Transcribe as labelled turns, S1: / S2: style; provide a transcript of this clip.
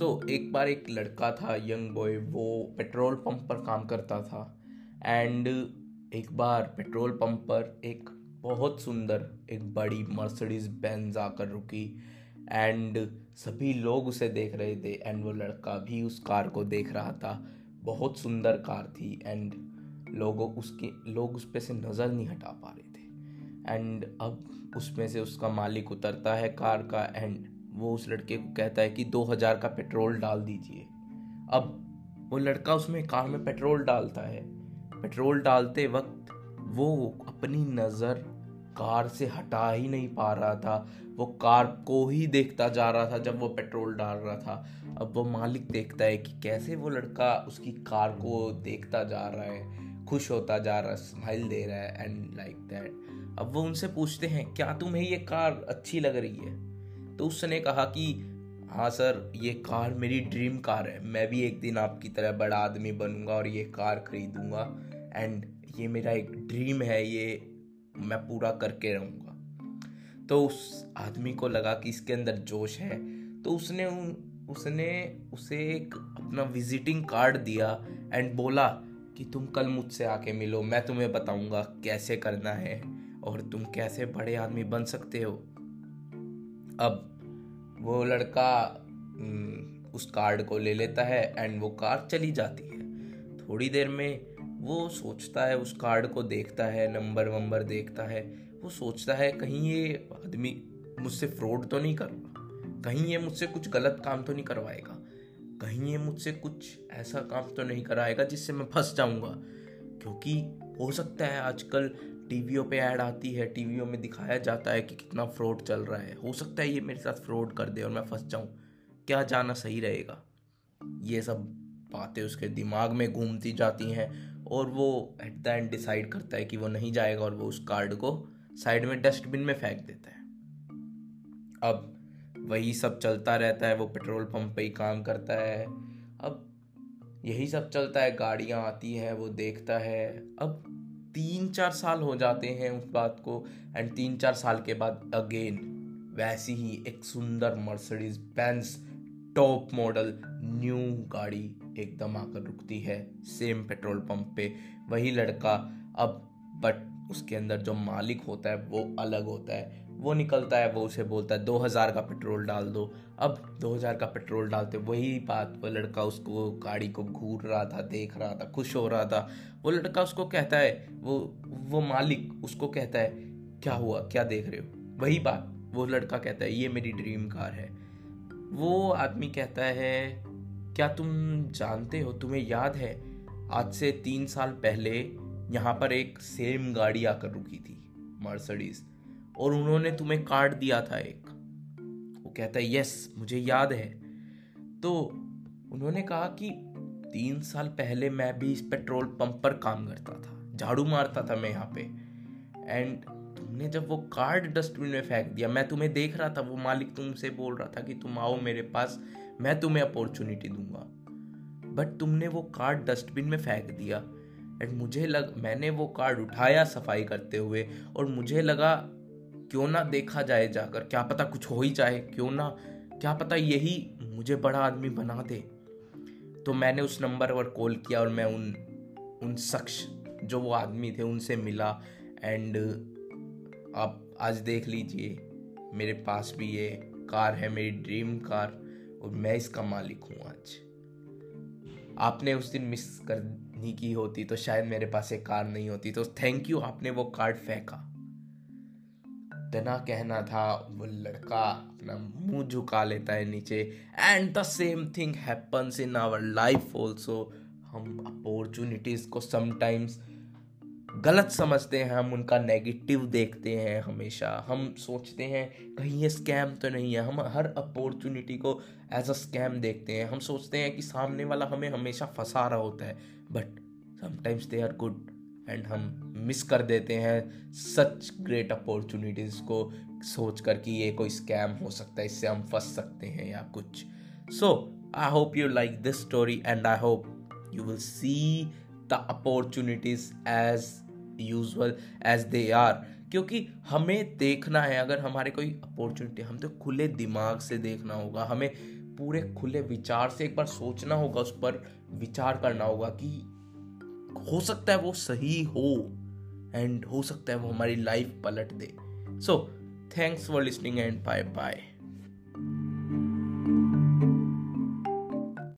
S1: सो so, एक बार एक लड़का था यंग बॉय वो पेट्रोल पंप पर काम करता था। एंड एक बार पेट्रोल पंप पर एक बहुत सुंदर एक बड़ी मर्सिडीज बेंज आकर रुकी। एंड सभी लोग उसे देख रहे थे एंड वो लड़का भी उस कार को देख रहा था। बहुत सुंदर कार थी एंड लोगों उसके लोग उस पर से नज़र नहीं हटा पा रहे थे। एंड अब उसमें से उसका मालिक उतरता है कार का एंड वो उस लड़के को कहता है कि दो हज़ार का पेट्रोल डाल दीजिए। अब वो लड़का उसमें कार में पेट्रोल डालता है। पेट्रोल डालते वक्त वो अपनी नज़र कार से हटा ही नहीं पा रहा था। वो कार को ही देखता जा रहा था जब वो पेट्रोल डाल रहा था। अब वो मालिक देखता है कि कैसे वो लड़का उसकी कार को देखता जा रहा है, खुश होता जा रहा है स्माइल दे रहा है एंड लाइक दैट अब वो उनसे पूछते हैं, क्या तुम्हें ये कार अच्छी लग रही है? तो उसने कहा कि हाँ सर, ये कार मेरी ड्रीम कार है। मैं भी एक दिन आपकी तरह बड़ा आदमी बनूँगा और ये कार खरीदूँगा। एंड ये मेरा एक ड्रीम है, ये मैं पूरा करके रहूँगा। तो उस आदमी को लगा कि इसके अंदर जोश है। तो उसने उसने उसे एक अपना विजिटिंग कार्ड दिया एंड बोला कि, तुम कल मुझसे आके मिलो। मैं तुम्हें बताऊँगा कैसे करना है और तुम कैसे बड़े आदमी बन सकते हो। अब वो लड़का उस कार्ड को ले लेता है एंड वो कार चली जाती है। थोड़ी देर में वो सोचता है, उस कार्ड को देखता है नंबर वंबर देखता है। वो सोचता है, कहीं ये आदमी मुझसे फ्रॉड तो नहीं कर कहीं ये मुझसे कुछ गलत काम तो नहीं करवाएगा। कहीं ये मुझसे कुछ ऐसा काम तो नहीं कराएगा जिससे मैं फंस जाऊँगा। क्योंकि हो सकता है आजकल टीवियों पे ऐड आती है टीवियों में दिखाया जाता है कि कितना फ्रॉड चल रहा है। हो सकता है ये मेरे साथ फ्रॉड कर दे और मैं फंस जाऊँ। क्या जाना सही रहेगा? ये सब बातें उसके दिमाग में घूमती जाती हैं और वो एट द एंड डिसाइड करता है कि वो नहीं जाएगा और वो उस कार्ड को साइड में डस्टबिन में फेंक देता है। अब वही सब चलता रहता है, वो पेट्रोल पंप पे ही काम करता है। अब यही सब चलता है, गाड़ियाँ आती हैं, वो देखता है। अब तीन चार साल हो जाते हैं उस बात को एंड तीन चार साल के बाद अगेन वैसी ही एक सुंदर Mercedes Benz top model new गाड़ी एकदम आकर रुकती है सेम पेट्रोल पंप पे। वही लड़का अब बट उसके अंदर जो मालिक होता है वो अलग होता है। वो निकलता है, वो उसे बोलता है, दो हज़ार का पेट्रोल डाल दो। अब दो हज़ार का पेट्रोल डालते, वही बात, वो लड़का उसको गाड़ी को घूर रहा था, देख रहा था, खुश हो रहा था। वो लड़का उसको कहता है, वो वो मालिक उसको कहता है, क्या हुआ? क्या देख रहे हो? वही बात, वो लड़का कहता है, ये मेरी ड्रीम कार है। वो आदमी कहता है, क्या तुम जानते हो, तुम्हें याद है, आज से तीन साल पहले यहाँ पर एक सेम गाड़ी आकर रुकी थी मर्सडीज और उन्होंने तुम्हें कार्ड दिया था एक। वो कहता है, यस, मुझे याद है। तो उन्होंने कहा कि तीन साल पहले मैं भी इस पेट्रोल पंप पर काम करता था, झाड़ू मारता था मैं यहाँ पे। एंड तुमने जब वो कार्ड डस्टबिन में फेंक दिया, मैं तुम्हें देख रहा था, वो मालिक तुमसे बोल रहा था कि तुम आओ मेरे पास, मैं तुम्हें अपॉर्चुनिटी दूँगा। बट तुमने वो कार्ड डस्टबिन में फेंक दिया। एंड मुझे लग, मैंने वो कार्ड उठाया सफ़ाई करते हुए, और मुझे लगा क्यों ना देखा जाए जाकर? क्या पता कुछ हो ही जाए, क्यों ना? क्या पता यही मुझे बड़ा आदमी बना दे। तो मैंने उस नंबर पर कॉल किया और मैं उन उन शख्स जो वो आदमी थे उनसे मिला एंड आप आज देख लीजिए, मेरे पास भी ये कार है, मेरी ड्रीम कार और मैं इसका मालिक हूँ आज। आपने उस दिन मिस करनी की होती तो शायद मेरे पास एक कार नहीं होती। तो थैंक यू आपने वो कार्ड फेंका। तना कहना था, वो लड़का अपना मुँह झुका लेता है नीचे। And the same thing happens in our life also हम अपॉर्चुनिटीज़ को समटाइम्स गलत समझते हैं, हम उनका नेगेटिव देखते हैं हमेशा। हम सोचते हैं, कहीं ये स्कैम तो नहीं है। हम हर अपॉर्चुनिटी को एज अ स्कैम देखते हैं। हम सोचते हैं कि सामने वाला हमें हमेशा फंसा रहा होता है। But sometimes they are good and हम मिस कर देते हैं सच ग्रेट अपॉर्चुनिटीज़ को सोच कर कि ये कोई स्कैम हो सकता है, इससे हम फंस सकते हैं या कुछ। So I hope you like this story and I hope you will see the opportunities as usual as they are क्योंकि हमें देखना है, अगर हमारे कोई अपॉर्चुनिटी हम तो खुले दिमाग से देखना होगा, हमें पूरे खुले विचार से एक बार सोचना होगा, उस पर विचार करना होगा कि हो सकता है वो सही हो एंड हो सकता है वो हमारी लाइफ पलट दे। So thanks for listening and bye bye